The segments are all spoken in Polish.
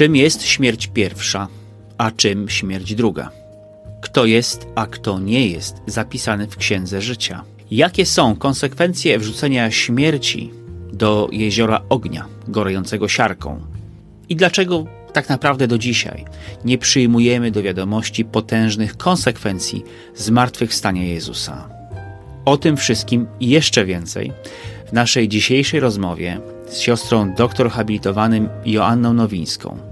Czym jest śmierć pierwsza, a czym śmierć druga? Kto jest, a kto nie jest zapisany w księdze życia? Jakie są konsekwencje wrzucenia śmierci do jeziora ognia, gorejącego siarką? I dlaczego tak naprawdę do dzisiaj nie przyjmujemy do wiadomości potężnych konsekwencji zmartwychwstania Jezusa? O tym wszystkim i jeszcze więcej w naszej dzisiejszej rozmowie z siostrą doktor habilitowanym Joanną Nowińską,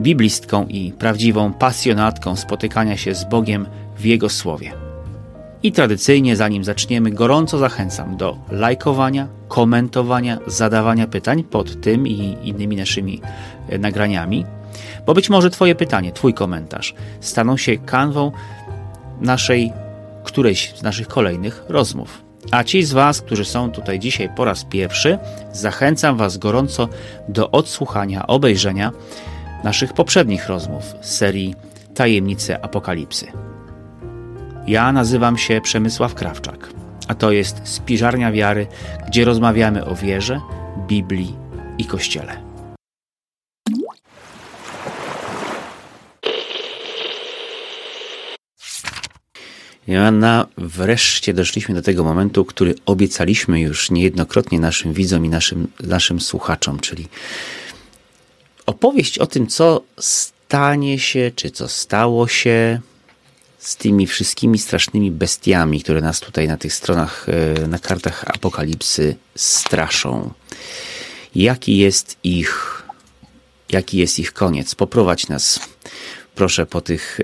biblistką i prawdziwą pasjonatką spotykania się z Bogiem w Jego Słowie. I tradycyjnie, zanim zaczniemy, gorąco zachęcam do lajkowania, komentowania, zadawania pytań pod tym i innymi naszymi e, nagraniami, bo być może Twoje pytanie, Twój komentarz staną się kanwą naszej, którejś z naszych kolejnych rozmów. A ci z Was, którzy są tutaj dzisiaj po raz pierwszy, zachęcam Was gorąco do odsłuchania, obejrzenia naszych poprzednich rozmów z serii Tajemnice Apokalipsy. Ja nazywam się Przemysław Krawczak, a to jest Spiżarnia Wiary, gdzie rozmawiamy o wierze, Biblii i Kościele. Joanna, wreszcie doszliśmy do tego momentu, który obiecaliśmy już niejednokrotnie naszym widzom i naszym, naszym słuchaczom, czyli opowieść o tym, co stanie się, czy co stało się z tymi wszystkimi strasznymi bestiami, które nas tutaj na tych stronach, e, na kartach apokalipsy straszą. Jaki jest ich, jaki jest ich koniec? Poprowadź nas, proszę, po tych,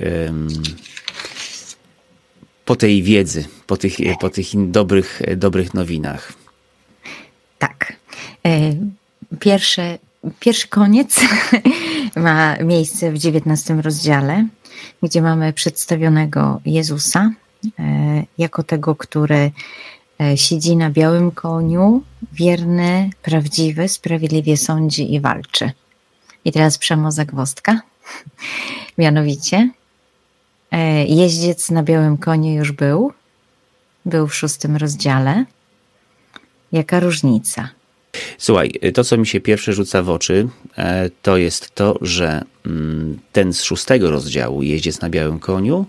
po tej wiedzy, po tych, po tych dobrych, dobrych nowinach. Tak. E, pierwsze, pierwszy koniec ma miejsce w XIX rozdziale gdzie mamy przedstawionego Jezusa e, jako tego, który e, siedzi na białym koniu, wierny, prawdziwy, sprawiedliwie sądzi i walczy. I teraz przemozagwostka. Mianowicie, e, jeździec na białym koniu już był, był w szóstym rozdziale. Jaka różnica? Słuchaj, to co mi się pierwsze rzuca w oczy, e, to jest to, że mm, ten z szóstego rozdziału, jeździec na białym koniu,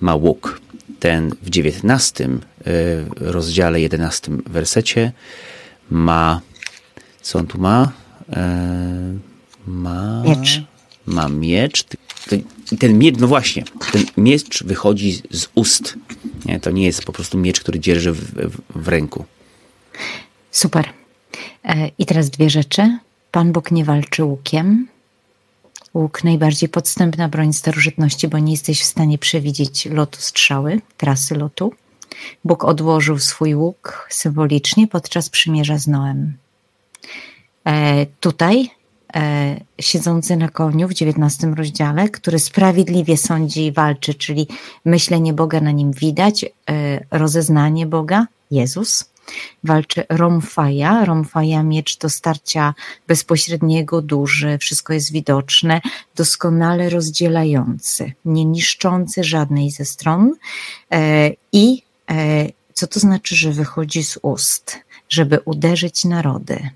ma łuk. Ten w dziewiętnastym e, rozdziale, jedenastym wersecie ma, co on tu ma? E, ma miecz. Ma miecz. I ten miecz, no właśnie, ten miecz wychodzi z ust. Nie, to nie jest po prostu miecz, który dzierży w, w, w ręku. Super. E, I teraz dwie rzeczy. Pan Bóg nie walczy łukiem. Łuk najbardziej podstępna broń starożytności, bo nie jesteś w stanie przewidzieć lotu strzały, trasy lotu. Bóg odłożył swój łuk symbolicznie podczas przymierza z Noem. E, tutaj e, siedzący na koniu w XIX rozdziale, który sprawiedliwie sądzi i walczy, czyli myślenie Boga na nim widać, e, rozeznanie Boga, Jezus walczy Romfaja. Romfaja miecz do starcia bezpośredniego, duży, wszystko jest widoczne, doskonale rozdzielający, nie niszczący żadnej ze stron e, i e, co to znaczy, że wychodzi z ust, żeby uderzyć narody.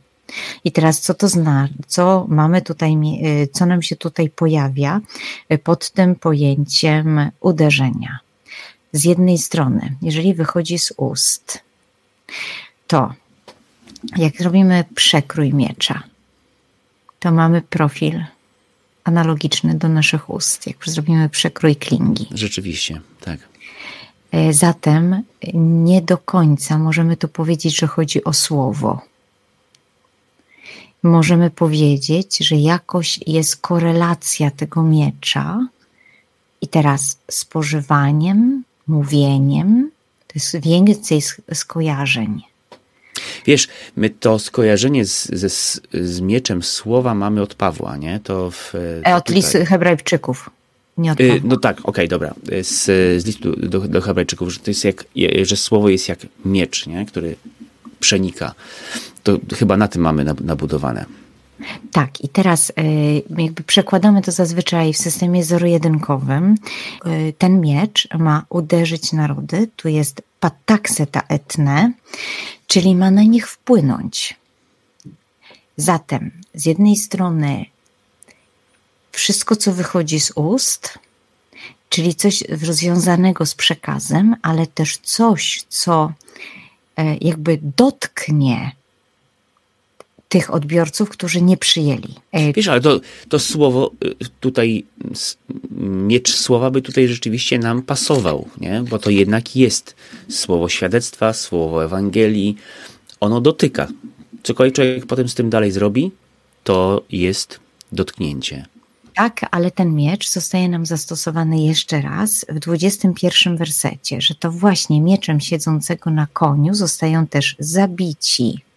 I teraz co to znaczy, co mamy tutaj, e, co nam się tutaj pojawia pod tym pojęciem uderzenia? Z jednej strony, jeżeli wychodzi z ust, to jak zrobimy przekrój miecza, to mamy profil analogiczny do naszych ust, jak zrobimy przekrój klingi. Rzeczywiście, tak. E, zatem nie do końca możemy tu powiedzieć, że chodzi o słowo. Możemy powiedzieć, że jakoś jest korelacja tego miecza i teraz spożywaniem, mówieniem, to jest więcej skojarzeń. Wiesz, my to skojarzenie z, z, z mieczem słowa mamy od Pawła, nie? To w, e, od listu Hebrajczyków. Nie od y, Pawła. No tak, okej, okay, dobra. Z, z listu do, do Hebrajczyków, że to jest jak, że słowo jest jak miecz, nie? który przenika. To chyba na tym mamy nabudowane. Tak, i teraz e, jakby przekładamy to zazwyczaj w systemie zero-jedynkowym. E, ten miecz ma uderzyć narody, tu jest patakseta etne, czyli ma na nich wpłynąć. Zatem z jednej strony wszystko, co wychodzi z ust, czyli coś związanego z przekazem, ale też coś, co e, jakby dotknie tych odbiorców, którzy nie przyjęli. E, Wiesz, ale to, to słowo y, tutaj, miecz słowa by tutaj rzeczywiście nam pasował, nie? bo to jednak jest słowo świadectwa, słowo Ewangelii. Ono dotyka. Cokolwiek człowiek potem z tym dalej zrobi, to jest dotknięcie. Tak, ale ten miecz zostaje nam zastosowany jeszcze raz w 21 wersecie, że to właśnie mieczem siedzącego na koniu zostają też zabici.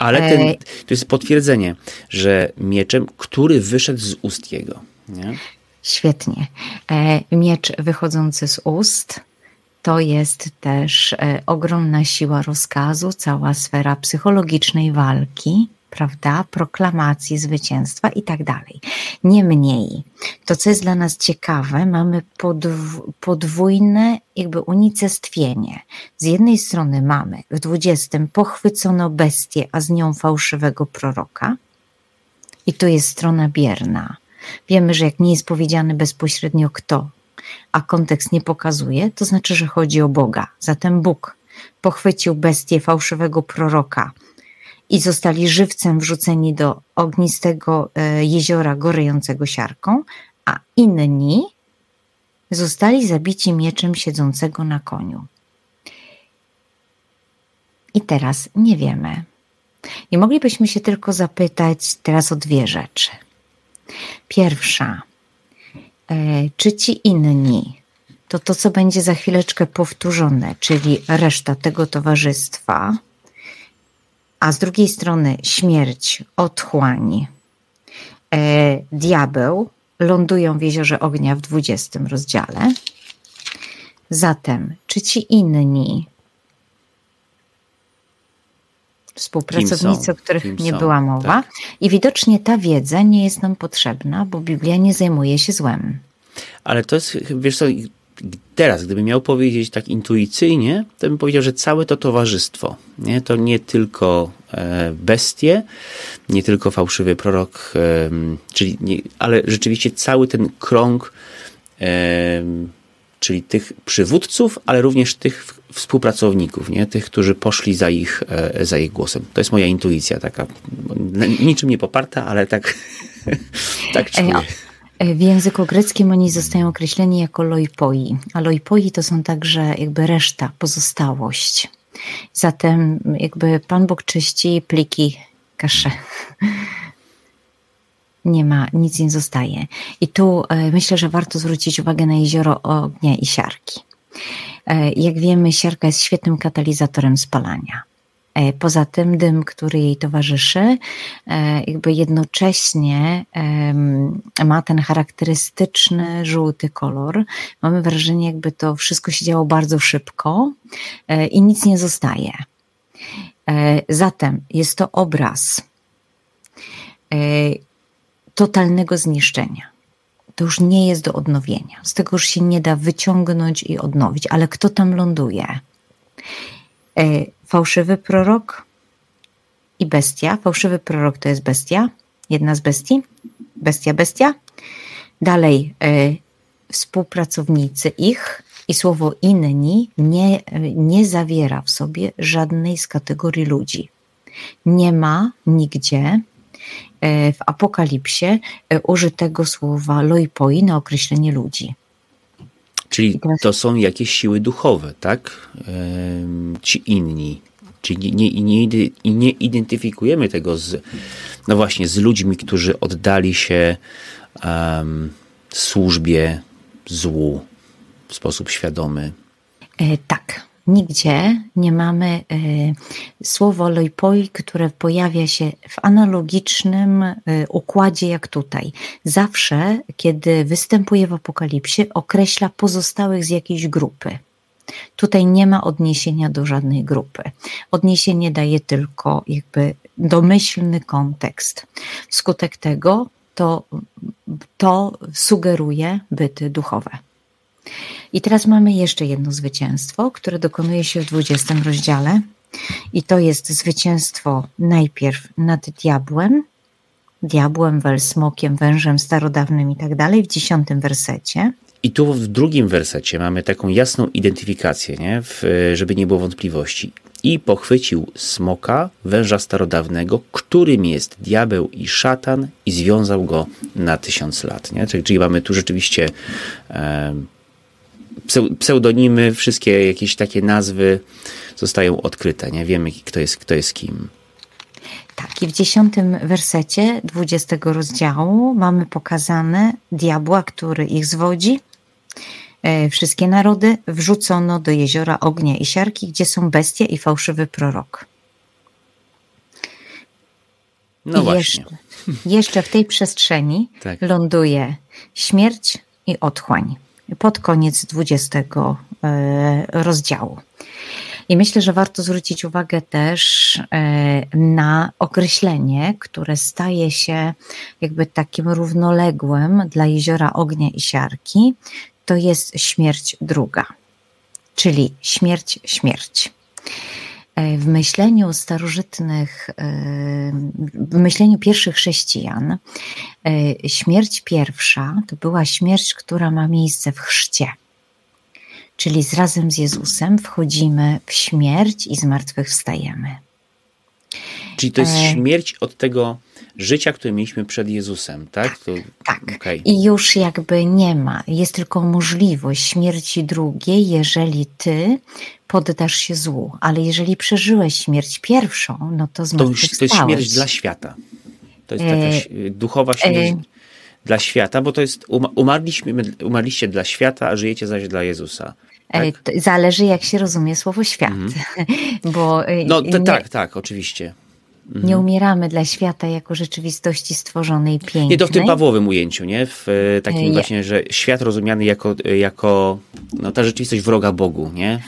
Ale ten, e, to jest potwierdzenie, że mieczem, który wyszedł z ust jego. Nie? Świetnie. E, miecz wychodzący z ust to jest też e, ogromna siła rozkazu, cała sfera psychologicznej walki prawda, proklamacji zwycięstwa i tak dalej. Niemniej, to co jest dla nas ciekawe, mamy podwójne jakby unicestwienie. Z jednej strony mamy w 20 pochwycono bestię, a z nią fałszywego proroka. I to jest strona bierna. Wiemy, że jak nie jest powiedziane bezpośrednio kto, a kontekst nie pokazuje, to znaczy, że chodzi o Boga. Zatem Bóg pochwycił bestię fałszywego proroka, i zostali żywcem wrzuceni do ognistego e, jeziora gorejącego siarką, a inni zostali zabici mieczem siedzącego na koniu. I teraz nie wiemy. I moglibyśmy się tylko zapytać teraz o dwie rzeczy. Pierwsza, e, czy ci inni, to to, co będzie za chwileczkę powtórzone, czyli reszta tego towarzystwa, a z drugiej strony śmierć, otchłań, e, diabeł lądują w jeziorze ognia w 20 rozdziale. Zatem, czy ci inni współpracownicy, o których nie była mowa, tak. i widocznie ta wiedza nie jest nam potrzebna, bo Biblia nie zajmuje się złem. Ale to jest, wiesz co, teraz, gdybym miał powiedzieć tak intuicyjnie, to bym powiedział, że całe to towarzystwo, nie? to nie tylko e, bestie, nie tylko fałszywy prorok, czyli nie, ale rzeczywiście cały ten krąg, czyli tych przywódców, ale również tych współpracowników, nie? tych, którzy poszli za ich, e, za ich głosem. To jest moja intuicja taka, niczym nie poparta, ale tak, tak czuję. E, w języku greckim oni zostają określeni jako loipoi, a loipoi to są także jakby reszta, pozostałość. Zatem jakby Pan Bóg czyści pliki kasze. Nie ma, nic nie zostaje. I tu e, myślę, że warto zwrócić uwagę na jezioro ognia i siarki. E, jak wiemy, siarka jest świetnym katalizatorem spalania. E, poza tym dym, który jej towarzyszy, e, jakby jednocześnie ma ten charakterystyczny żółty kolor. Mamy wrażenie, jakby to wszystko się działo bardzo szybko e, i nic nie zostaje. Zatem jest to obraz totalnego zniszczenia. To już nie jest do odnowienia. Z tego już się nie da wyciągnąć i odnowić, ale kto tam ląduje? E, fałszywy prorok i bestia. Fałszywy prorok to jest bestia, jedna z bestii. Bestia, bestia. Dalej e, współpracownicy ich i słowo inni nie, nie zawiera w sobie żadnej z kategorii ludzi. Nie ma nigdzie e, w Apokalipsie użytego słowa loipoi na określenie ludzi. Czyli to są jakieś siły duchowe, tak? Ci inni. Czyli nie, nie, nie identyfikujemy tego z, no właśnie, z ludźmi, którzy oddali się um, służbie złu w sposób świadomy. E, tak, Nigdzie nie mamy y, słowo które pojawia się w analogicznym y, układzie jak tutaj. Zawsze, kiedy występuje w Apokalipsie, określa pozostałych z jakiejś grupy. Tutaj nie ma odniesienia do żadnej grupy. Odniesienie daje tylko jakby domyślny kontekst. Wskutek tego to, to sugeruje byty duchowe. I teraz mamy jeszcze jedno zwycięstwo, które dokonuje się w 20 rozdziale. I to jest zwycięstwo najpierw nad diabłem, diabłem, welsmokiem, wężem starodawnym i tak dalej w dziesiątym wersecie. I tu w drugim wersecie mamy taką jasną identyfikację, nie? W, żeby nie było wątpliwości. I pochwycił smoka, węża starodawnego, którym jest diabeł i szatan, i związał go na tysiąc lat. Nie? Czyli, mamy tu rzeczywiście e, pseudonimy, wszystkie jakieś takie nazwy zostają odkryte. Nie wiemy, kto jest, kto jest kim. Tak, i w dziesiątym wersecie dwudziestego rozdziału mamy pokazane diabła, który ich zwodzi. E, wszystkie narody wrzucono do jeziora ognia i siarki, gdzie są bestie i fałszywy prorok. No I właśnie. Jeszcze, jeszcze w tej przestrzeni tak. ląduje śmierć i otchłań pod koniec 20 e, rozdziału. I myślę, że warto zwrócić uwagę też e, na określenie, które staje się jakby takim równoległym dla jeziora ognia i siarki. To jest śmierć druga, czyli śmierć, śmierć. E, w myśleniu starożytnych, w myśleniu pierwszych chrześcijan, śmierć pierwsza to była śmierć, która ma miejsce w chrzcie czyli z razem z Jezusem wchodzimy w śmierć i zmartwychwstajemy. Czyli to jest e... śmierć od tego życia, które mieliśmy przed Jezusem, tak? To... Tak. Okay. I już jakby nie ma. Jest tylko możliwość śmierci drugiej, jeżeli ty poddasz się złu. Ale jeżeli przeżyłeś śmierć pierwszą, no to zmartwychwstałeś. To, to jest śmierć dla świata. To jest taka e... duchowa śmierć. E dla świata, bo to jest umarliśmy, umarliście dla świata, a żyjecie zaś dla Jezusa. Tak? Zależy, jak się rozumie słowo świat. Mhm. Bo y, no, nie, tak, tak, oczywiście. Mhm. Nie umieramy dla świata jako rzeczywistości stworzonej pięknej. Nie, to w tym Pawłowym ujęciu, nie? W e, takim je. właśnie, że świat rozumiany jako, jako no, ta rzeczywistość wroga Bogu, nie?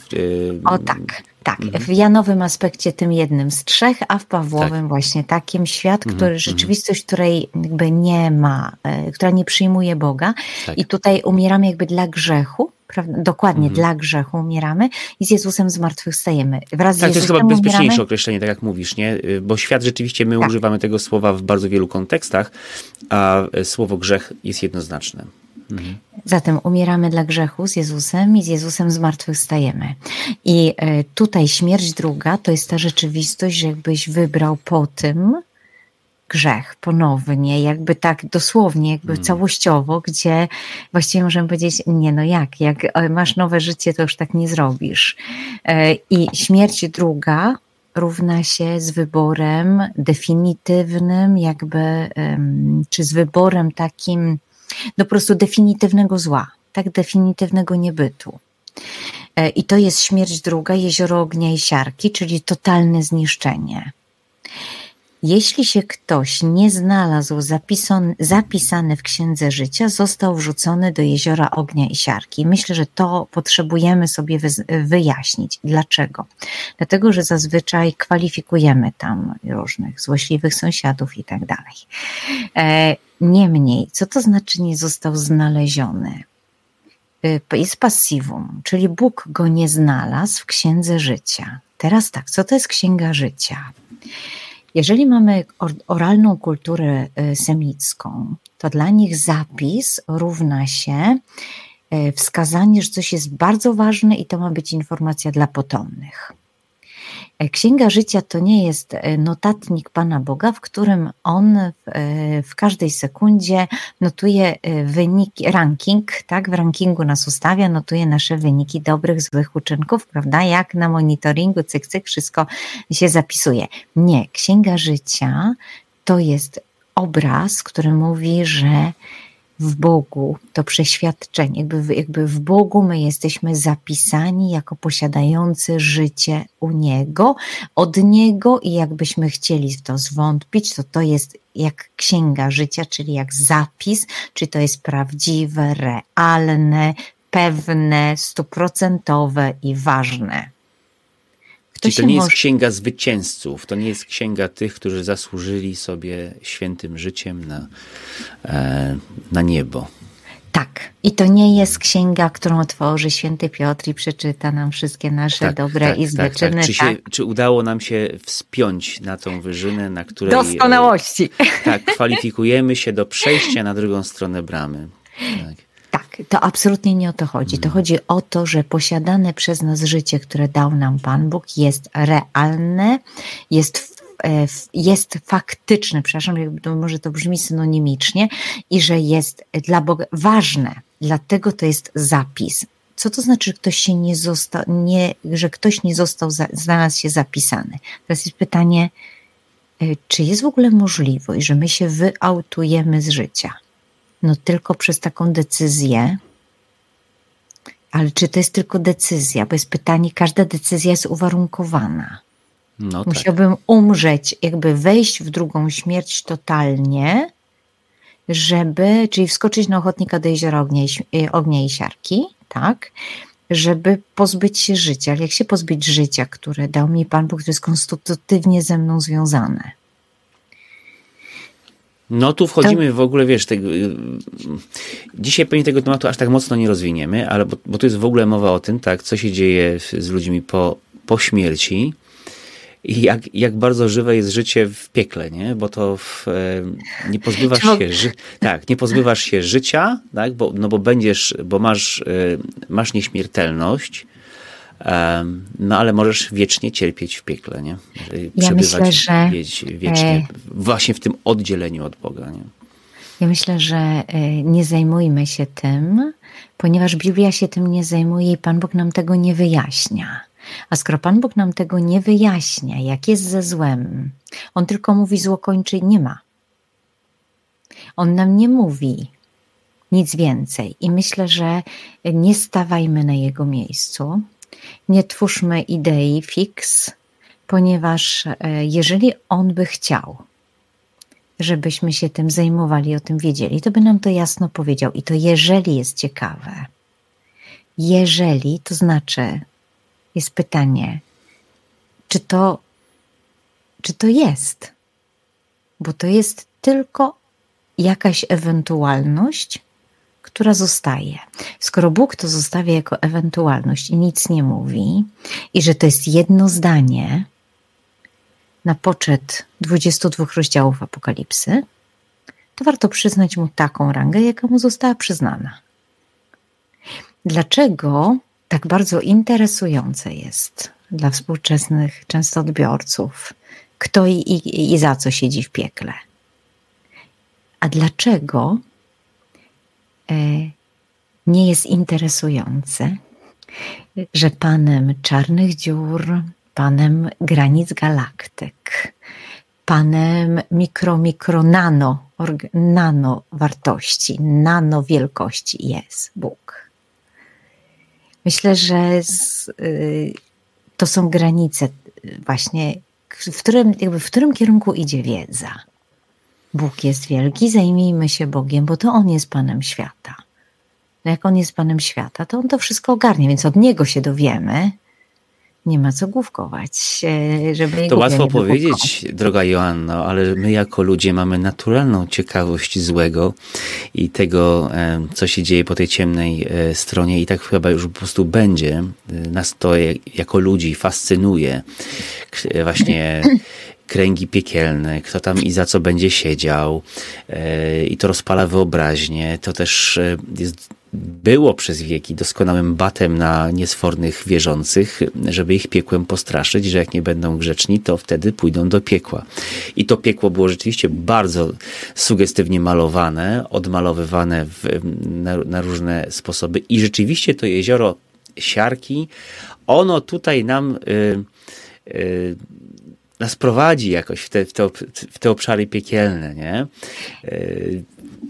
O tak. Tak, mhm. w Janowym aspekcie tym jednym z trzech, a w Pawłowym tak. właśnie takim świat, mhm, który, mhm. rzeczywistość, której jakby nie ma, e, która nie przyjmuje Boga tak. i tutaj umieramy jakby dla grzechu, prawda? dokładnie mhm. dla grzechu umieramy i z Jezusem zmartwychwstajemy. Wraz tak, z to jest chyba bezpieczniejsze umieramy... określenie, tak jak mówisz, nie? Y, bo świat rzeczywiście, my tak. używamy tego słowa w bardzo wielu kontekstach, a e, słowo grzech jest jednoznaczne. Mhm. Zatem umieramy dla grzechu z Jezusem i z Jezusem zmartwychwstajemy. I e, tutaj śmierć druga to jest ta rzeczywistość, że jakbyś wybrał po tym grzech ponownie, jakby tak dosłownie, jakby hmm. całościowo, gdzie właściwie możemy powiedzieć, nie no jak, jak e, masz nowe życie, to już tak nie zrobisz. E, I śmierć druga równa się z wyborem definitywnym, jakby, czy z wyborem takim, no po prostu definitywnego zła, tak definitywnego niebytu. E, I to jest śmierć druga, jezioro ognia i siarki, czyli totalne zniszczenie. Jeśli się ktoś nie znalazł zapisan, zapisany w Księdze Życia, został wrzucony do jeziora ognia i siarki. Myślę, że to potrzebujemy sobie wyjaśnić. Dlaczego? Dlatego, że zazwyczaj kwalifikujemy tam różnych złośliwych sąsiadów i tak dalej. E, niemniej, co to znaczy nie został znaleziony? E, jest passivum, czyli Bóg go nie znalazł w Księdze Życia. Teraz tak, co to jest Księga Życia? Jeżeli mamy oralną kulturę y, semicką, to dla nich zapis równa się y, wskazanie, że coś jest bardzo ważne i to ma być informacja dla potomnych. E, Księga Życia to nie jest e, notatnik Pana Boga, w którym on w, e, w, każdej sekundzie notuje wyniki, ranking, tak? W rankingu nas ustawia, notuje nasze wyniki dobrych, złych uczynków, prawda? Jak na monitoringu, cyk, cyk, wszystko się zapisuje. Nie, Księga Życia to jest obraz, który mówi, że w Bogu, to przeświadczenie, jakby, jakby w Bogu my jesteśmy zapisani jako posiadający życie u Niego, od Niego i jakbyśmy chcieli w to zwątpić, to to jest jak księga życia, czyli jak zapis, czy to jest prawdziwe, realne, pewne, stuprocentowe i ważne. Czyli to nie jest księga zwycięzców, to nie jest księga tych, którzy zasłużyli sobie świętym życiem na, e, na niebo. Tak, I to nie jest księga, którą otworzy święty Piotr i przeczyta nam wszystkie nasze tak, dobre tak, i złe tak, czyny. Tak. Czy, się, czy, udało nam się wspiąć na tą wyżynę, na której... Doskonałości. Tak, kwalifikujemy się do przejścia na drugą stronę bramy. Tak. Tak, to absolutnie nie o to chodzi. To mhm. chodzi o to, że posiadane przez nas życie, które dał nam Pan Bóg, jest realne, jest, e, jest faktyczne, przepraszam, może to brzmi synonimicznie, i że jest dla Boga ważne. Dlatego to jest zapis. Co to znaczy, że ktoś się nie został, nie, że ktoś nie został, znalazł się zapisany? Teraz jest pytanie, e, czy jest w ogóle możliwość, że my się wyautujemy z życia? No tylko przez taką decyzję. Ale czy to jest tylko decyzja? Bo jest pytanie, każda decyzja jest uwarunkowana. No tak. Musiałbym umrzeć, jakby wejść w drugą śmierć totalnie, żeby, czyli wskoczyć na ochotnika do jeziora ognia i, ognia i siarki, tak? Żeby pozbyć się życia. Ale jak się pozbyć życia, które dał mi Pan Bóg, które jest konstytutywnie ze mną związane? No tu wchodzimy w ogóle, wiesz, tego, dzisiaj pewnie tego tematu aż tak mocno nie rozwiniemy, ale bo, bo tu jest w ogóle mowa o tym, tak, co się dzieje z ludźmi po, po śmierci i jak, jak bardzo żywe jest życie w piekle, nie? Bo to w, e, nie pozbywasz się, ży, tak, nie pozbywasz się życia, tak? Bo, no bo będziesz, bo masz, e, masz nieśmiertelność, no ale możesz wiecznie cierpieć w piekle, nie? Ja myślę, że wiecznie, e, właśnie w tym oddzieleniu od Boga, nie? Ja myślę, że e, nie zajmujmy się tym, ponieważ Biblia się tym nie zajmuje i Pan Bóg nam tego nie wyjaśnia. A skoro Pan Bóg nam tego nie wyjaśnia, jak jest ze złem, On tylko mówi zło kończy nie ma. On nam nie mówi nic więcej. I myślę, że nie stawajmy na Jego miejscu, nie twórzmy idei fix, ponieważ e, jeżeli on by chciał, żebyśmy się tym zajmowali, o tym wiedzieli, to by nam to jasno powiedział. I to jeżeli jest ciekawe. Jeżeli, to znaczy, jest pytanie, czy to, czy to jest? Bo to jest tylko jakaś ewentualność, która zostaje. Skoro Bóg to zostawia jako ewentualność i nic nie mówi, i że to jest jedno zdanie na poczet 22 rozdziałów Apokalipsy, to warto przyznać mu taką rangę, jaka mu została przyznana. Dlaczego tak bardzo interesujące jest dla współczesnych często odbiorców, kto i, i, i za co siedzi w piekle? A dlaczego nie jest interesujące, że panem czarnych dziur, panem granic galaktyk, panem mikro, mikro, nano, nano wartości, nano wielkości jest Bóg. Myślę, że z, y, to są granice właśnie, w którym, jakby w którym kierunku idzie wiedza. Bóg jest wielki, zajmijmy się Bogiem, bo to On jest Panem świata. No jak On jest Panem świata, to On to wszystko ogarnie, więc od Niego się dowiemy. Nie ma co główkować, e, żeby To łatwo powiedzieć, droga Joanno, ale my jako ludzie mamy naturalną ciekawość złego i tego, e, co się dzieje po tej ciemnej e, stronie i tak chyba już po prostu będzie. Nas to jako ludzi fascynuje. Właśnie kręgi piekielne, kto tam i za co będzie siedział e, i to rozpala wyobraźnię. To też e, jest było przez wieki doskonałym batem na niesfornych wierzących, żeby ich piekłem postraszyć, że jak nie będą grzeczni, to wtedy pójdą do piekła. I to piekło było rzeczywiście bardzo sugestywnie malowane, odmalowywane w, na, na różne sposoby. I rzeczywiście to jezioro Siarki, ono tutaj nam y, y, nas prowadzi jakoś w te, w te, w te obszary piekielne, nie? Yy,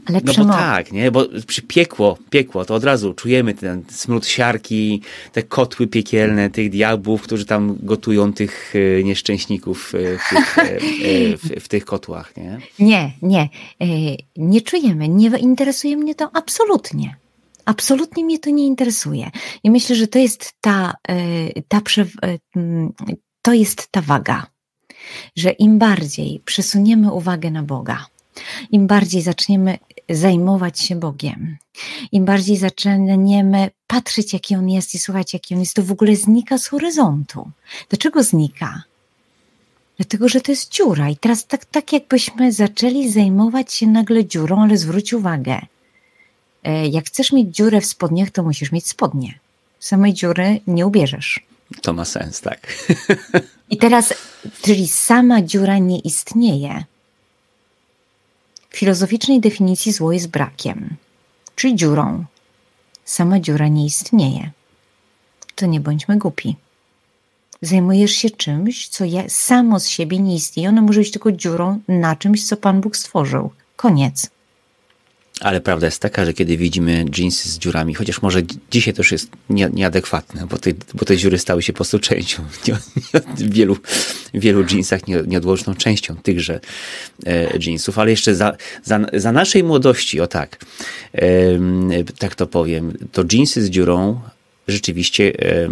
Ale no bo tak, nie? Bo przy piekło, piekło, to od razu czujemy ten smród siarki, te kotły piekielne, tych diabłów, którzy tam gotują tych e, nieszczęśników e, w tych, e, w, w tych kotłach, nie? Nie, nie. Nie czujemy, nie interesuje mnie to absolutnie. Absolutnie mnie to nie interesuje. I myślę, że to jest ta, ta to jest ta waga że im bardziej przesuniemy uwagę na Boga, im bardziej zaczniemy zajmować się Bogiem, im bardziej zaczniemy patrzeć, jaki On jest i słuchać, jaki On jest, to w ogóle znika z horyzontu. Dlaczego znika? Dlatego, że to jest dziura. I teraz tak, tak jakbyśmy zaczęli zajmować się nagle dziurą, ale zwróć uwagę, e, jak chcesz mieć dziurę w spodniach, to musisz mieć spodnie. Samej dziury nie ubierzesz. To ma sens, tak. I teraz, czyli sama dziura nie istnieje. W filozoficznej definicji zło jest brakiem, czyli dziurą. Sama dziura nie istnieje. To nie bądźmy głupi. Zajmujesz się czymś, co ja, samo z siebie nie istnieje. Ono może być tylko dziurą na czymś, co Pan Bóg stworzył. Koniec. Ale prawda jest taka, że kiedy widzimy jeansy z dziurami, chociaż może dzisiaj to już jest nie, nieadekwatne, bo te, bo te dziury stały się po prostu częścią, nie, nie, wielu, wielu jeansach nie, nieodłączną częścią tychże e, jeansów, ale jeszcze za, za, za naszej młodości, o tak, e, tak to powiem, to jeansy z dziurą rzeczywiście e,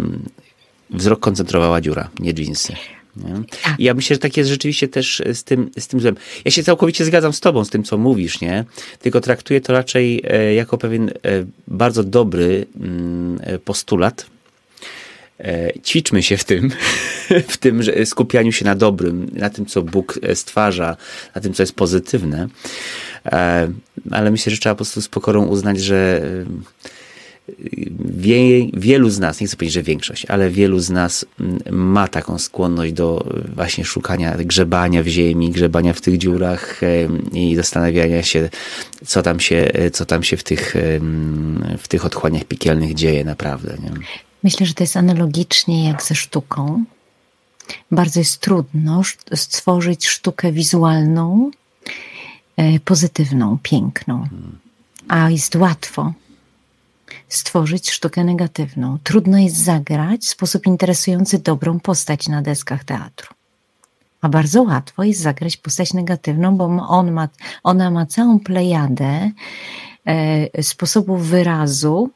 wzrok koncentrowała dziura, nie jeansy. Tak. I ja myślę, że tak jest rzeczywiście też z tym, z tym złem. Ja się całkowicie zgadzam z tobą, z tym, co mówisz, nie? Tylko traktuję to raczej e, jako pewien e, bardzo dobry mm, e, postulat. Ćwiczmy się w tym, w tym że skupianiu się na dobrym, na tym, co Bóg stwarza, na tym, co jest pozytywne. Ale myślę, że trzeba po prostu z pokorą uznać, że wie, wielu z nas, nie chcę powiedzieć, że większość, ale wielu z nas mm, ma taką skłonność do właśnie szukania, grzebania w ziemi, grzebania w tych dziurach i zastanawiania się, co tam się, co tam się w tych, w tych otchłaniach piekielnych dzieje naprawdę. Nie? Myślę, że to jest analogicznie jak ze sztuką. Bardzo jest trudno stworzyć sztukę wizualną, e, pozytywną, piękną, a jest łatwo stworzyć sztukę negatywną. Trudno jest zagrać w sposób interesujący dobrą postać na deskach teatru. A bardzo łatwo jest zagrać postać negatywną, bo on ma, ona ma całą plejadę e, sposobów wyrazu,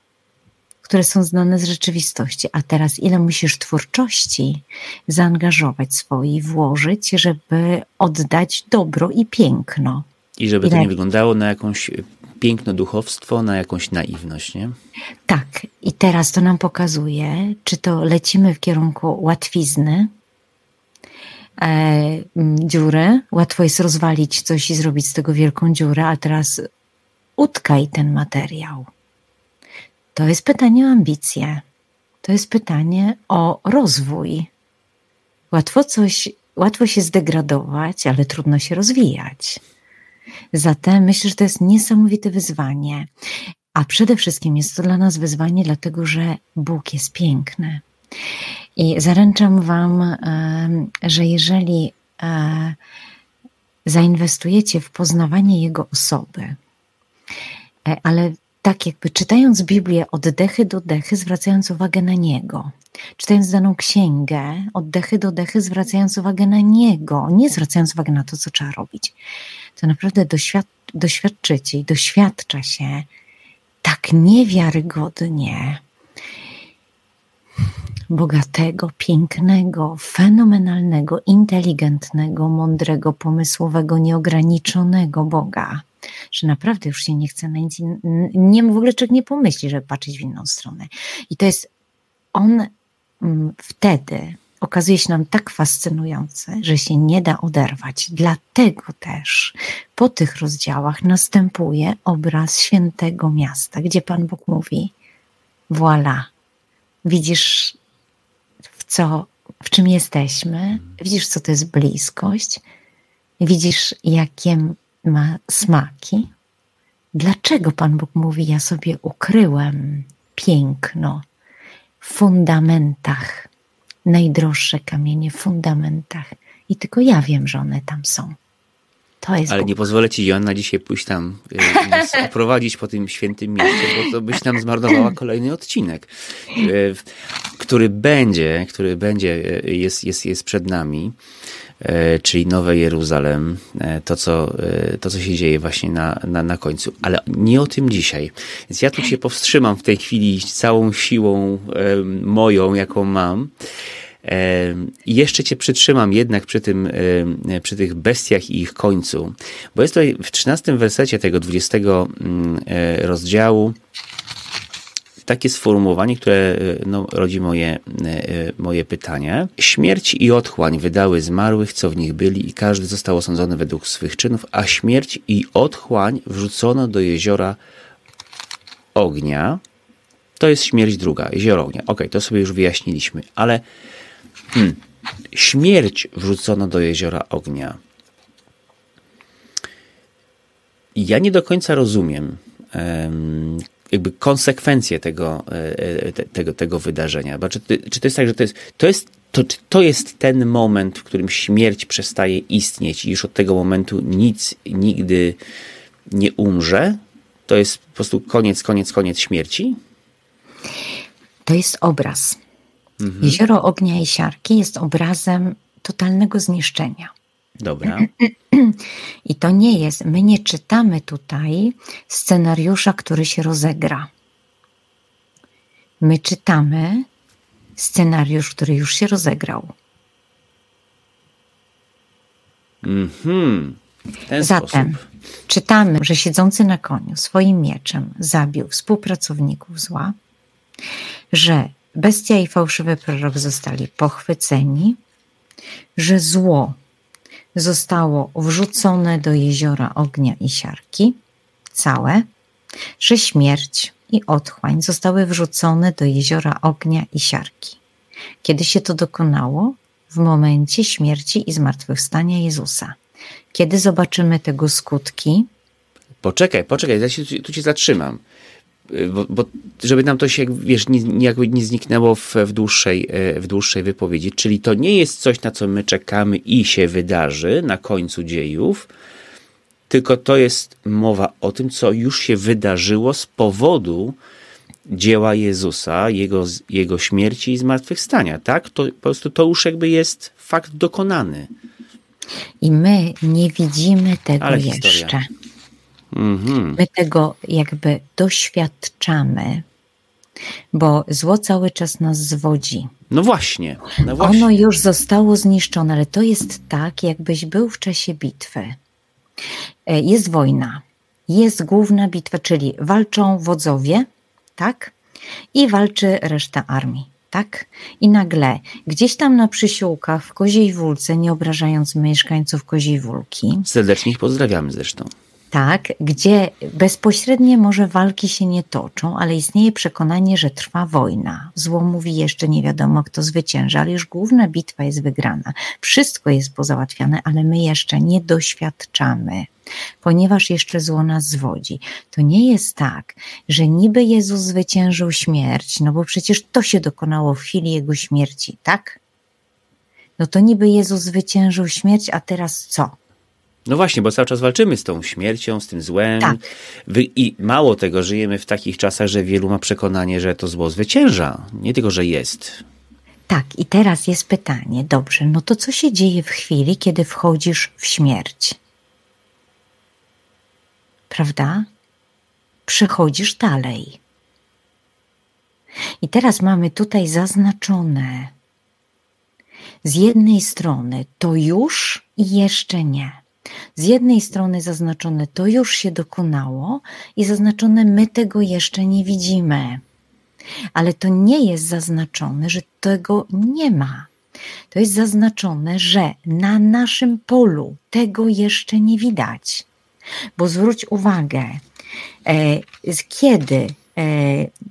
które są znane z rzeczywistości. A teraz, ile musisz twórczości zaangażować swojej, włożyć, żeby oddać dobro i piękno. I żeby to nie wyglądało na jakąś piękno duchowstwo na jakąś naiwność, nie? Tak. I teraz to nam pokazuje, czy to lecimy w kierunku łatwizny, e, dziury. Łatwo jest rozwalić coś i zrobić z tego wielką dziurę, a teraz utkaj ten materiał. To jest pytanie o ambicje. To jest pytanie o rozwój. Łatwo coś, łatwo się zdegradować, ale trudno się rozwijać. Zatem myślę, że to jest niesamowite wyzwanie. A przede wszystkim jest to dla nas wyzwanie, dlatego że Bóg jest piękny. I zaręczam Wam, że jeżeli e, zainwestujecie w poznawanie Jego osoby, e, ale tak jakby czytając Biblię od dechy do dechy, zwracając uwagę na Niego, czytając daną księgę od dechy do dechy, zwracając uwagę na Niego, nie zwracając uwagi na to, co trzeba robić, to naprawdę doświad doświadczycie i doświadcza się tak niewiarygodnie bogatego, pięknego, fenomenalnego, inteligentnego, mądrego, pomysłowego, nieograniczonego Boga, że naprawdę już się nie chce na nic nie w ogóle czego nie pomyśli, żeby patrzeć w inną stronę. I to jest on mm, wtedy okazuje się nam tak fascynujące, że się nie da oderwać. Dlatego też po tych rozdziałach następuje obraz świętego miasta, gdzie Pan Bóg mówi: Voilà, widzisz, w co, w czym jesteśmy, widzisz, co to jest bliskość, widzisz, jakie ma smaki. Dlaczego Pan Bóg mówi: Ja sobie ukryłem piękno w fundamentach najdroższe kamienie w fundamentach i tylko ja wiem, że one tam są. To jest Ale Bóg. nie pozwolę ci, Joanna, dzisiaj pójść tam y, po tym świętym mieście, bo to byś nam zmarnowała kolejny odcinek, y, który będzie, który będzie, y, jest, jest, jest przed nami, czyli Nowe Jeruzalem, to co, to, co się dzieje właśnie na, na, na końcu. Ale nie o tym dzisiaj. Więc ja tu się powstrzymam w tej chwili całą siłą moją, jaką mam I jeszcze cię przytrzymam jednak przy, tym, przy tych bestiach i ich końcu, bo jest tutaj w 13 wersecie tego 20 mm, e, rozdziału takie sformułowanie, które e, no, rodzi moje, e, moje pytanie. Śmierć i otchłań wydały zmarłych, co w nich byli, i każdy został osądzony według swych czynów, a śmierć i otchłań wrzucono do jeziora ognia. To jest śmierć druga, jezioro ognia. Ok, to sobie już wyjaśniliśmy, ale hmm, śmierć wrzucono do jeziora ognia. Ja nie do końca rozumiem um, jakby konsekwencje tego, e, e, te, tego, tego wydarzenia. Bo czy, czy to jest tak, że to jest, to jest to, to jest ten moment, w którym śmierć przestaje istnieć i już od tego momentu nic nigdy nie umrze? To jest po prostu koniec, koniec, koniec śmierci? To jest obraz. Mhm. Jezioro ognia i siarki jest obrazem totalnego zniszczenia. Dobra. I to nie jest, my nie czytamy tutaj scenariusza, który się rozegra. My czytamy scenariusz, który już się rozegrał. Mhm. Zatem sposób. czytamy, że siedzący na koniu swoim mieczem zabił współpracowników zła, że bestia i fałszywy prorok zostali pochwyceni, że zło zostało wrzucone do jeziora ognia i siarki, całe, że śmierć i otchłań zostały wrzucone do jeziora ognia i siarki. Kiedy się to dokonało? W momencie śmierci i zmartwychwstania Jezusa. Kiedy zobaczymy tego skutki? Poczekaj, poczekaj, ja się, tu cię zatrzymam. Bo, bo, żeby nam to się, wiesz, nie, jakby nie zniknęło w, w, dłuższej, e, w dłuższej wypowiedzi. Czyli to nie jest coś, na co my czekamy i się wydarzy na końcu dziejów, tylko to jest mowa o tym, co już się wydarzyło z powodu dzieła Jezusa, Jego, Jego śmierci i zmartwychwstania, tak? To po prostu to już jakby jest fakt dokonany. I my nie widzimy tego Ale jeszcze. Historia. Mhm. My tego jakby doświadczamy, bo zło cały czas nas zwodzi. No właśnie, no właśnie. Ono już zostało zniszczone, ale to jest tak, jakbyś był w czasie bitwy. E, jest wojna, jest główna bitwa, czyli walczą wodzowie, tak? I walczy reszta armii, tak? I nagle gdzieś tam na przysiłkach w Koziej Wólce, nie obrażając mieszkańców Koziej Wólki. Serdecznie ich pozdrawiamy zresztą tak, gdzie bezpośrednie może walki się nie toczą, ale istnieje przekonanie, że trwa wojna. Zło mówi jeszcze nie wiadomo, kto zwycięży, ale już główna bitwa jest wygrana. Wszystko jest pozałatwiane, ale my jeszcze nie doświadczamy, ponieważ jeszcze zło nas zwodzi. To nie jest tak, że niby Jezus zwyciężył śmierć, no bo przecież to się dokonało w chwili Jego śmierci, tak? No to niby Jezus zwyciężył śmierć, a teraz co? No właśnie, bo cały czas walczymy z tą śmiercią, z tym złem. Tak. I mało tego, żyjemy w takich czasach, że wielu ma przekonanie, że to zło zwycięża. Nie tylko, że jest. Tak, i teraz jest pytanie, dobrze, no to co się dzieje w chwili, kiedy wchodzisz w śmierć? Prawda? Przechodzisz dalej. I teraz mamy tutaj zaznaczone z jednej strony to już i jeszcze nie z jednej strony zaznaczone to już się dokonało i zaznaczone my tego jeszcze nie widzimy. Ale to nie jest zaznaczone, że tego nie ma. To jest zaznaczone, że na naszym polu tego jeszcze nie widać. Bo zwróć uwagę, e, kiedy e,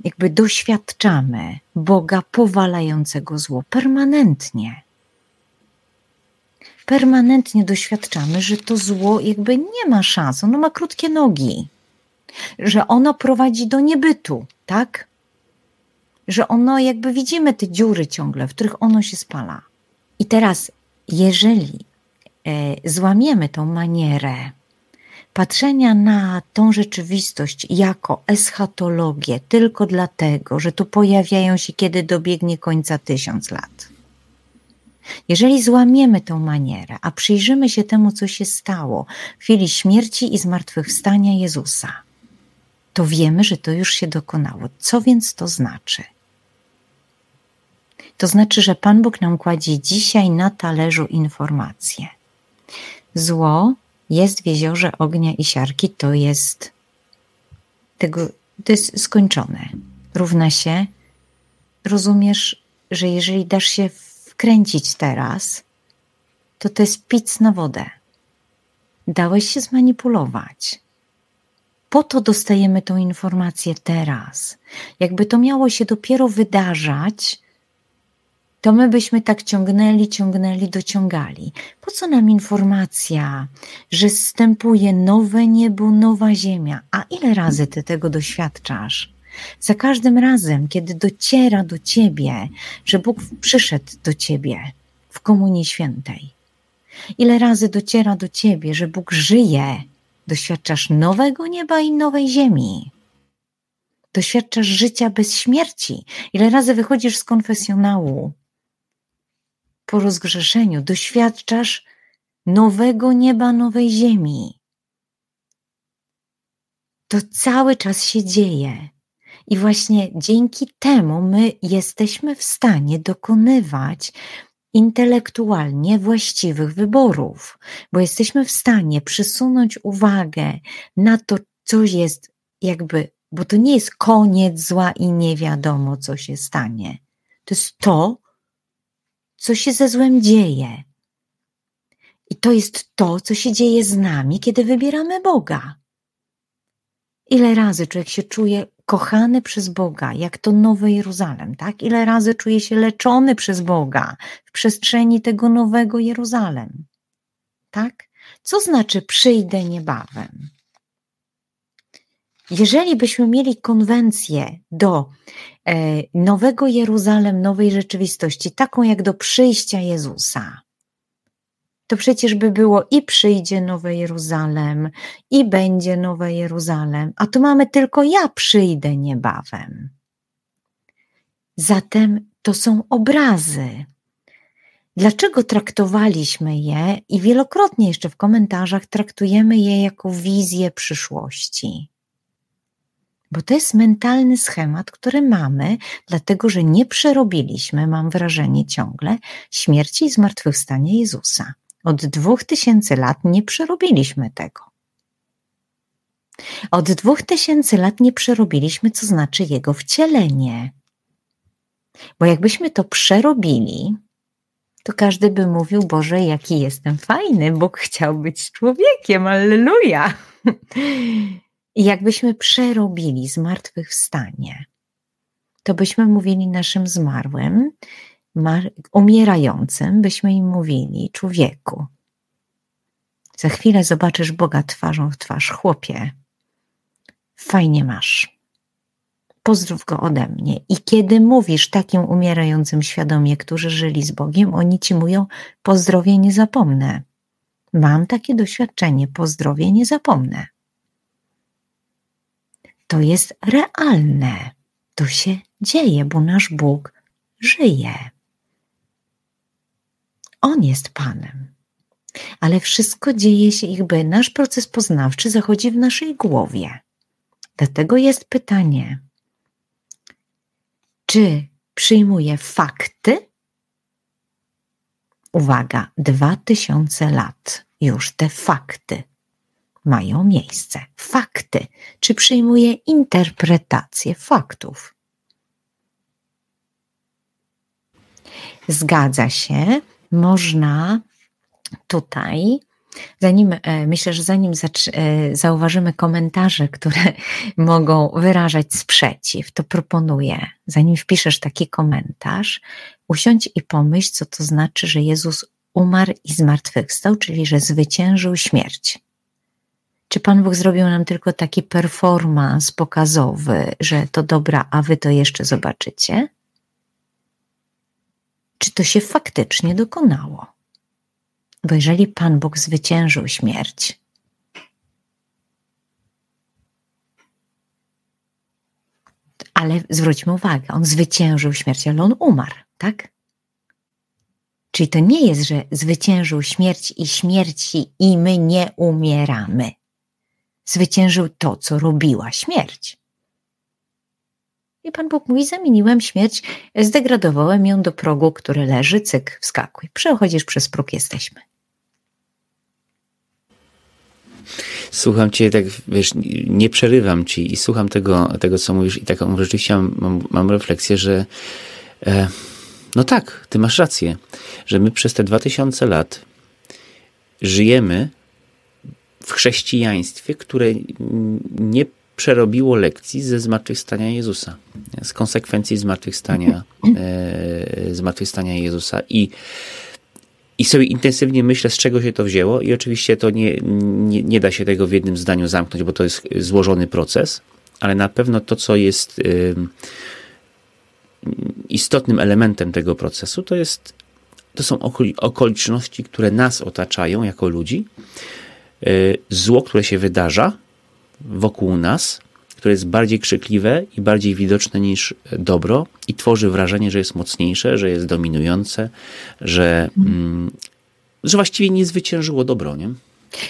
jakby doświadczamy Boga powalającego zło permanentnie permanentnie doświadczamy, że to zło jakby nie ma szans, ono ma krótkie nogi, że ono prowadzi do niebytu, tak? Że ono jakby widzimy te dziury ciągle, w których ono się spala. I teraz, jeżeli e, złamiemy tą manierę patrzenia na tą rzeczywistość jako eschatologię tylko dlatego, że tu pojawiają się, kiedy dobiegnie końca tysiąc lat jeżeli złamiemy tę manierę, a przyjrzymy się temu, co się stało w chwili śmierci i zmartwychwstania Jezusa, to wiemy, że to już się dokonało. Co więc to znaczy? To znaczy, że Pan Bóg nam kładzie dzisiaj na talerzu informacje. Zło jest w jeziorze ognia i siarki, to jest tego, to jest skończone. Równa się, rozumiesz, że jeżeli dasz się wkręcić teraz, to to jest pic na wodę. Dałeś się zmanipulować. Po to dostajemy tą informację teraz. Jakby to miało się dopiero wydarzać, to my byśmy tak ciągnęli, ciągnęli, dociągali. Po co nam informacja, że zstępuje nowe niebo, nowa ziemia? A ile razy ty tego doświadczasz? Za każdym razem, kiedy dociera do ciebie, że Bóg przyszedł do ciebie w Komunii Świętej, ile razy dociera do ciebie, że Bóg żyje, doświadczasz nowego nieba i nowej ziemi. Doświadczasz życia bez śmierci. Ile razy wychodzisz z konfesjonału po rozgrzeszeniu, doświadczasz nowego nieba, nowej ziemi. To cały czas się dzieje. I właśnie dzięki temu my jesteśmy w stanie dokonywać intelektualnie właściwych wyborów, bo jesteśmy w stanie przysunąć uwagę na to, co jest jakby, bo to nie jest koniec zła i nie wiadomo, co się stanie. To jest to, co się ze złem dzieje. I to jest to, co się dzieje z nami, kiedy wybieramy Boga. Ile razy człowiek się czuje kochany przez Boga, jak to Nowy Jeruzalem, tak? Ile razy czuje się leczony przez Boga w przestrzeni tego Nowego Jeruzalem, tak? Co znaczy przyjdę niebawem? Jeżeli byśmy mieli konwencję do e, Nowego Jeruzalem, nowej rzeczywistości, taką jak do przyjścia Jezusa, to przecież by było i przyjdzie Nowe Jeruzalem, i będzie Nowe Jeruzalem, a tu mamy tylko ja przyjdę niebawem. Zatem to są obrazy. Dlaczego traktowaliśmy je i wielokrotnie jeszcze w komentarzach traktujemy je jako wizję przyszłości? Bo to jest mentalny schemat, który mamy, dlatego że nie przerobiliśmy, mam wrażenie ciągle, śmierci i zmartwychwstania Jezusa. Od dwóch tysięcy lat nie przerobiliśmy tego. Od dwóch tysięcy lat nie przerobiliśmy, co znaczy jego wcielenie. Bo jakbyśmy to przerobili, to każdy by mówił: Boże, jaki jestem fajny, Bóg chciał być człowiekiem, alleluja. I jakbyśmy przerobili zmartwychwstanie, to byśmy mówili naszym zmarłym: umierającym, byśmy im mówili, człowieku, za chwilę zobaczysz Boga twarzą w twarz, chłopie, fajnie masz. Pozdrów go ode mnie. I kiedy mówisz takim umierającym świadomie, którzy żyli z Bogiem, oni ci mówią: Pozdrowie nie zapomnę. Mam takie doświadczenie, pozdrowie nie zapomnę. To jest realne. To się dzieje, bo nasz Bóg żyje. On jest Panem. Ale wszystko dzieje się jakby nasz proces poznawczy zachodzi w naszej głowie. Dlatego jest pytanie, czy przyjmuję fakty? Uwaga, dwa tysiące lat już te fakty mają miejsce. Fakty. Czy przyjmuję interpretację faktów? Zgadza się, można tutaj, zanim e, myślę, że zanim e, zauważymy komentarze, które mogą wyrażać sprzeciw, to proponuję, zanim wpiszesz taki komentarz, usiądź i pomyśl, co to znaczy, że Jezus umarł i zmartwychwstał, czyli że zwyciężył śmierć. Czy Pan Bóg zrobił nam tylko taki performance pokazowy, że to dobra, a wy to jeszcze zobaczycie? Czy to się faktycznie dokonało. Bo jeżeli Pan Bóg zwyciężył śmierć, ale zwróćmy uwagę, on zwyciężył śmierć, ale on umarł, tak? Czyli to nie jest, że zwyciężył śmierć i śmierci i my nie umieramy. Zwyciężył to, co robiła śmierć. I Pan Bóg mówi, zamieniłem śmierć, zdegradowałem ją do progu, który leży, cyk, wskakuj. Przechodzisz przez próg, jesteśmy. Słucham cię, tak wiesz, nie przerywam ci i słucham tego, tego co mówisz i taką rzeczywiście mam, mam refleksję, że e, no tak, ty masz rację, że my przez te 2000 lat żyjemy w chrześcijaństwie, które nie przerobiło lekcji ze zmartwychwstania Jezusa, z konsekwencji zmartwychwstania, e, zmartwychwstania Jezusa. I i sobie intensywnie myślę, z czego się to wzięło, i oczywiście to nie, nie, nie, da się tego w jednym zdaniu zamknąć, bo to jest złożony proces, ale na pewno to, co jest y, istotnym elementem tego procesu, to, jest, to są okoliczności, które nas otaczają jako ludzi, y, zło, które się wydarza wokół nas, które jest bardziej krzykliwe i bardziej widoczne niż dobro i tworzy wrażenie, że jest mocniejsze, że jest dominujące, że, mm, że właściwie nie zwyciężyło dobro, nie?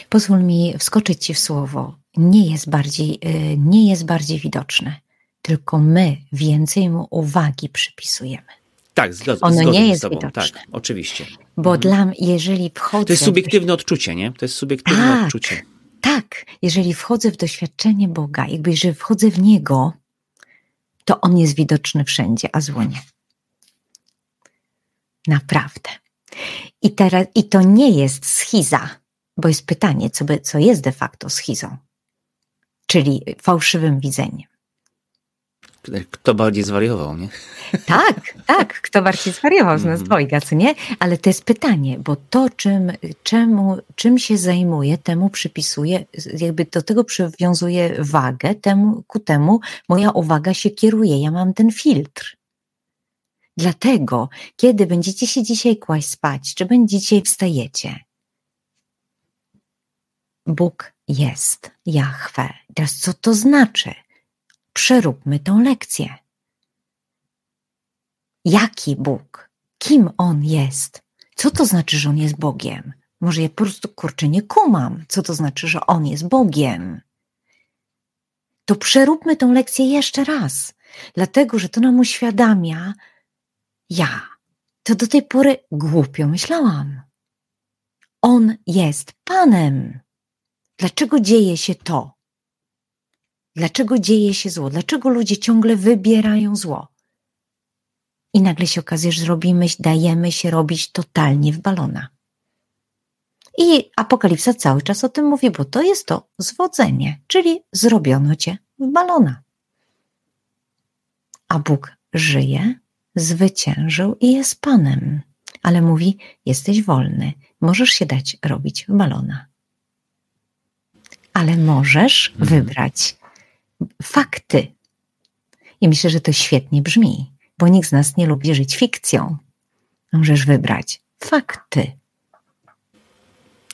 Pozwól mi wskoczyć ci w słowo. Nie jest bardziej, y, nie jest bardziej widoczne, tylko my więcej mu uwagi przypisujemy. Tak, zgadzam Ono zgodzę nie jest z tobą. widoczne. Tak, oczywiście. Bo mhm. dla jeżeli wchodzę... To jest subiektywne odczucie, nie? To jest subiektywne tak, odczucie. Tak, jeżeli wchodzę w doświadczenie Boga, jakby jeżeli wchodzę w Niego, to On jest widoczny wszędzie, a zło nie. Naprawdę. I, teraz, I to nie jest schiza, bo jest pytanie, co, by, co jest de facto schizą, czyli fałszywym widzeniem. Kto bardziej zwariował, nie? Tak, tak, kto bardziej zwariował z nas mhm. dwojga, co nie? Ale to jest pytanie, bo to, czym, czemu, czym się zajmuje, temu przypisuje, jakby do tego przywiązuje wagę, temu, ku temu moja uwaga się kieruje. Ja mam ten filtr. Dlatego, kiedy będziecie się dzisiaj kłaść spać, czy będziecie wstajecie, Bóg jest, Jahwe. Teraz co to znaczy? Przeróbmy tą lekcję. Jaki Bóg? Kim On jest? Co to znaczy, że On jest Bogiem? Może ja po prostu kurczę nie kumam, co to znaczy, że On jest Bogiem. To przeróbmy tą lekcję jeszcze raz, dlatego że to nam uświadamia, ja to do tej pory głupio myślałam. On jest Panem. Dlaczego dzieje się to? Dlaczego dzieje się zło? Dlaczego ludzie ciągle wybierają zło? I nagle się okazuje, że zrobimy, dajemy się robić totalnie w balona. I Apokalipsa cały czas o tym mówi, bo to jest to zwodzenie, czyli zrobiono cię w balona. A Bóg żyje, zwyciężył i jest Panem, ale mówi: Jesteś wolny, możesz się dać robić w balona. Ale możesz mhm. wybrać fakty. I myślę, że to świetnie brzmi, bo nikt z nas nie lubi żyć fikcją. Możesz wybrać fakty.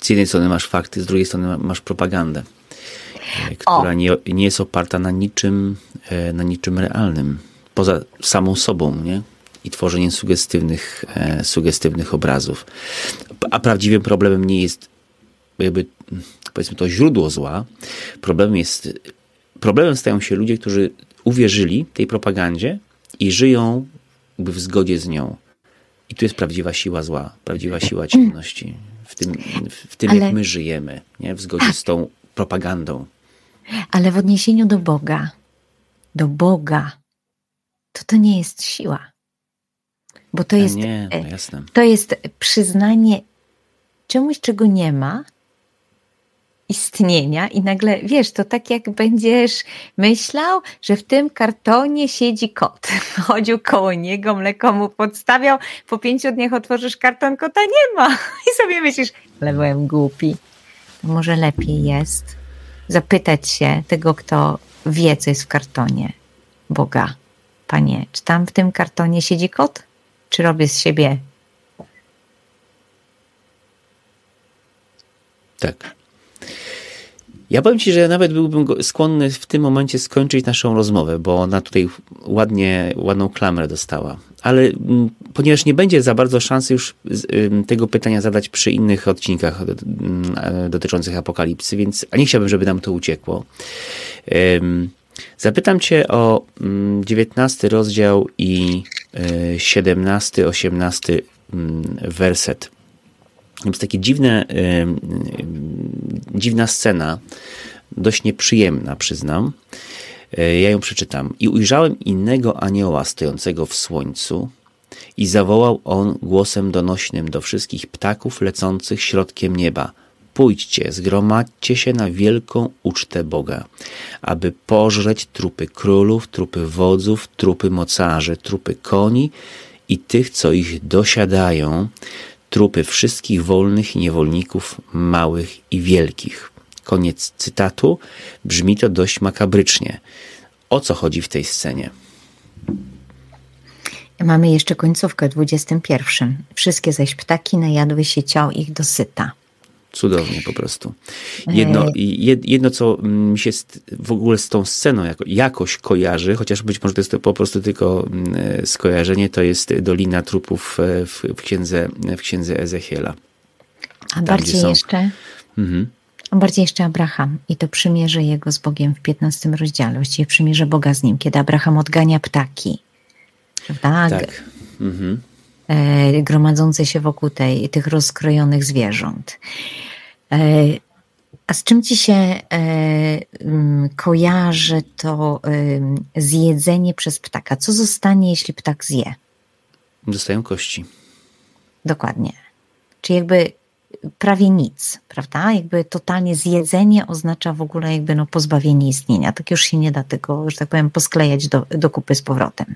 Z jednej strony masz fakty, z drugiej strony masz propagandę, e, która nie, nie jest oparta na niczym, e, na niczym realnym, poza samą sobą, nie? I tworzeniem sugestywnych, e, sugestywnych obrazów. A prawdziwym problemem nie jest jakby, powiedzmy to źródło zła. Problemem jest problemem stają się ludzie, którzy uwierzyli tej propagandzie i żyją w zgodzie z nią. I tu jest prawdziwa siła zła, prawdziwa siła ciemności. W tym, w tym Ale... jak my żyjemy, nie? w zgodzie z tą propagandą. Ale w odniesieniu do Boga, do Boga, to to nie jest siła. Bo to jest, nie, no jasne. to jest przyznanie czemuś, czego nie ma, istnienia i nagle, wiesz, to tak jak będziesz myślał, że w tym kartonie siedzi kot. Chodził koło niego, mleko mu podstawiał, po pięciu dniach otworzysz karton, kota nie ma. I sobie myślisz, ale byłem głupi. To może lepiej jest zapytać się tego, kto wie, co jest w kartonie. Boga. Panie, czy tam w tym kartonie siedzi kot? Czy robię z siebie tak. Ja powiem Ci, że nawet byłbym skłonny w tym momencie skończyć naszą rozmowę, bo ona tutaj ładnie, ładną klamrę dostała. Ale m, ponieważ nie będzie za bardzo szansy już tego pytania zadać przy innych odcinkach m, dotyczących apokalipsy, więc nie chciałbym, żeby nam to uciekło. Zapytam Cię o 19 mm, rozdział i 17, 18 mm, Jest takie dziwne, dziwna scena, dość nieprzyjemna, przyznam. E, ja ją przeczytam. I ujrzałem innego anioła stojącego w słońcu, i zawołał on głosem donośnym do wszystkich ptaków lecących środkiem nieba. Pójdźcie, zgromadźcie się na wielką ucztę Boga, aby pożreć trupy królów, trupy wodzów, trupy mocarzy, trupy koni i tych, co ich dosiadają, trupy wszystkich wolnych i niewolników, małych i wielkich. Koniec cytatu. Brzmi to dość makabrycznie. O co chodzi w tej scenie? Mamy jeszcze końcówkę 21. Wszystkie zaś ptaki najadły się ciał ich dosyta. Cudownie po prostu. Jedno, jedno, co mi się w ogóle z tą sceną jako, jakoś kojarzy, chociaż być może to jest to po prostu tylko mm, skojarzenie, to jest Dolina Trupów e, w, w, księdze, w księdze Ezechiela. A Tam, bardziej jeszcze... Mhm. Bardziej jeszcze Abraham i to przymierze jego z Bogiem w 15 rozdziale, właściwie przymierze Boga z nim, kiedy Abraham odgania ptaki. Prawda? Tak. Mhm. E, gromadzące się wokół tej, tych rozkrojonych zwierząt. E, a z czym ci się e, kojarzy to zjedzenie przez ptaka? Co zostanie, jeśli ptak zje? Dostają kości. Dokładnie. Czy jakby prawie nic, prawda? Jakby totalnie zjedzenie oznacza w ogóle jakby no pozbawienie istnienia. Tak już się nie da tego, że tak powiem, posklejać do, do kupy z powrotem.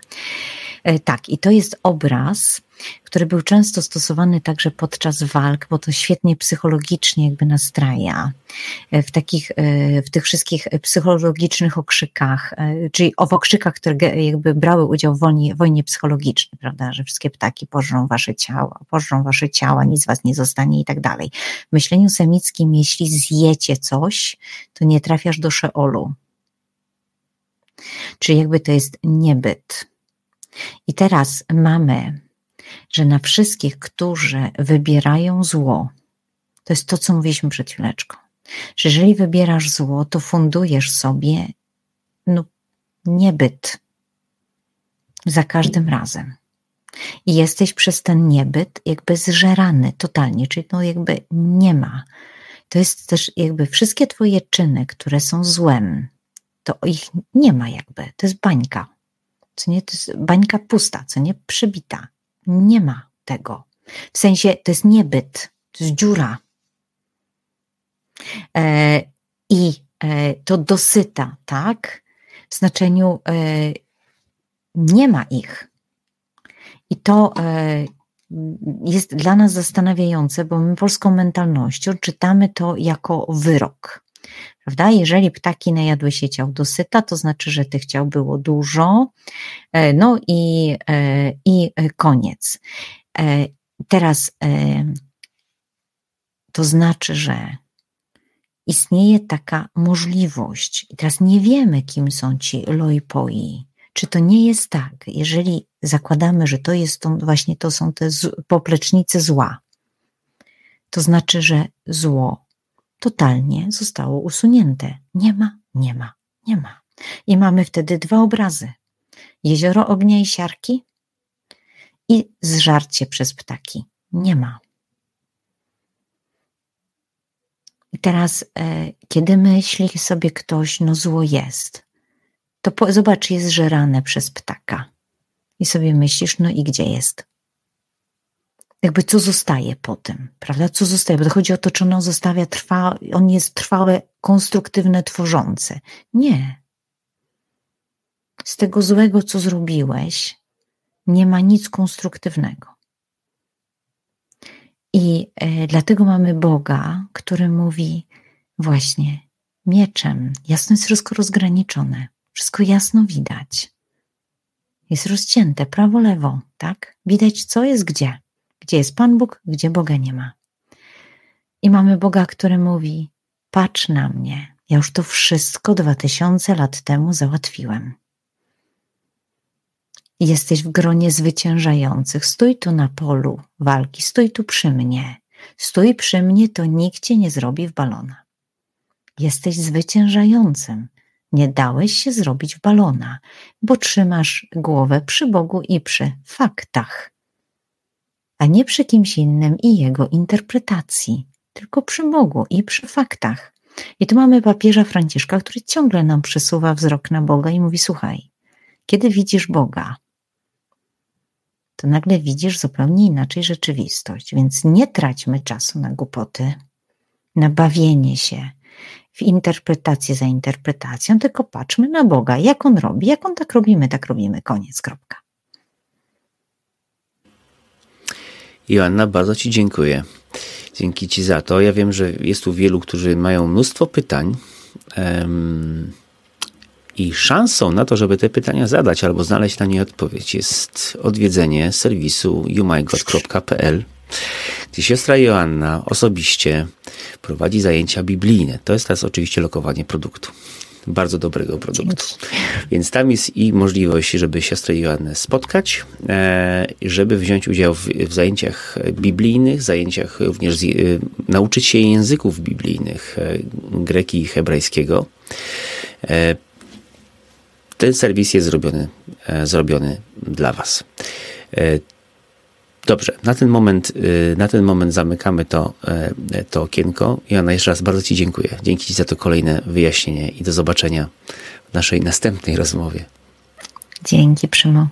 Tak, i to jest obraz, który był często stosowany także podczas walk, bo to świetnie psychologicznie jakby nastraja e, w takich, e, w tych wszystkich psychologicznych okrzykach, czyli o okrzykach, które jakby brały udział w wojnie, wojnie psychologicznej, prawda, że wszystkie ptaki pożrą wasze ciała, pożrą wasze ciała, nic was nie zostanie i tak dalej. W myśleniu semickim, jeśli zjecie coś, to nie trafiasz do Szeolu. Czyli jakby to jest niebyt i teraz mamy, że na wszystkich, którzy wybierają zło, to jest to, co mówiliśmy przed chwileczką, że jeżeli wybierasz zło, to fundujesz sobie no, niebyt za każdym razem. I jesteś przez ten niebyt jakby zżerany totalnie, czyli no jakby nie ma. To jest też jakby wszystkie twoje czyny, które są złem, to ich nie ma jakby. To jest bańka co nie, to jest bańka pusta, co nie, przybita. Nie ma tego. W sensie to jest niebyt, to jest dziura. E, I e, to dosyta, tak? W znaczeniu e, nie ma ich. I to e, jest dla nas zastanawiające, bo my polską mentalnością czytamy to jako wyrok. Prawda? Jeżeli ptaki najadły się ciał dosyta, to znaczy, że tych ciał było dużo, e, no i, e, i koniec. E, teraz to znaczy, że istnieje taka możliwość, i teraz nie wiemy, kim są ci loipoi. Czy to nie jest tak, jeżeli zakładamy, że to jest to, właśnie to są te poplecznice zła, to znaczy, że zło totalnie zostało usunięte. Nie ma, nie ma, nie ma. I mamy wtedy dwa obrazy: jezioro ognia i siarki i zżarcie przez ptaki. Nie ma. I teraz, e, kiedy myśli sobie ktoś, no zło jest, to po, zobacz, jest żerane przez ptaka. I sobie myślisz, no i gdzie jest? Jakby co zostaje po tym, prawda? Co zostaje? Bo chodzi o to, czy ono zostawia trwa, on jest trwałe, konstruktywne, tworzące. Nie. Z tego złego, co zrobiłeś, nie ma nic konstruktywnego. I e, dlatego mamy Boga, który mówi właśnie mieczem. Jasno jest wszystko rozgraniczone, wszystko jasno widać. Jest rozcięte prawo, lewo, tak? Widać, co jest gdzie. Gdzie jest Pan Bóg, gdzie Boga nie ma. I mamy Boga, który mówi: Patrz na mnie, ja już to wszystko dwa tysiące lat temu załatwiłem. Jesteś w gronie zwyciężających. Stój tu na polu walki, stój tu przy mnie. Stój przy mnie, to nikt cię nie zrobi w balona. Jesteś zwyciężającym. Nie dałeś się zrobić w balona, bo trzymasz głowę przy Bogu i przy faktach, a nie przy kimś innym i jego interpretacji, tylko przy Bogu i przy faktach. I tu mamy papieża Franciszka, który ciągle nam przesuwa wzrok na Boga i mówi: Słuchaj, kiedy widzisz Boga, to nagle widzisz zupełnie inaczej rzeczywistość. Więc nie traćmy czasu na głupoty, na bawienie się w interpretację za interpretacją, tylko patrzmy na Boga, jak On robi, jak On tak robi, my tak robimy, koniec, kropka. Joanna, bardzo Ci dziękuję. Dzięki Ci za to. Ja wiem, że jest tu wielu, którzy mają mnóstwo pytań. Um, i szansą na to, żeby te pytania zadać albo znaleźć na nie odpowiedź jest odwiedzenie serwisu youmygod.pl, gdzie siostra Joanna osobiście prowadzi zajęcia biblijne. To jest teraz oczywiście lokowanie produktu. Bardzo dobrego produktu. Więc tam jest i możliwość, żeby siostrę Joannę spotkać, e, żeby wziąć udział w, w zajęciach biblijnych, zajęciach również z, e, nauczyć się języków biblijnych, e, greki i hebrajskiego ten serwis jest zrobiony, zrobiony dla Was. Dobrze, na ten moment, e, na ten moment zamykamy to, to okienko. Jana, jeszcze raz bardzo Ci dziękuję. Dzięki Ci za to kolejne wyjaśnienie i do zobaczenia w naszej następnej rozmowie. Dzięki, Przymo.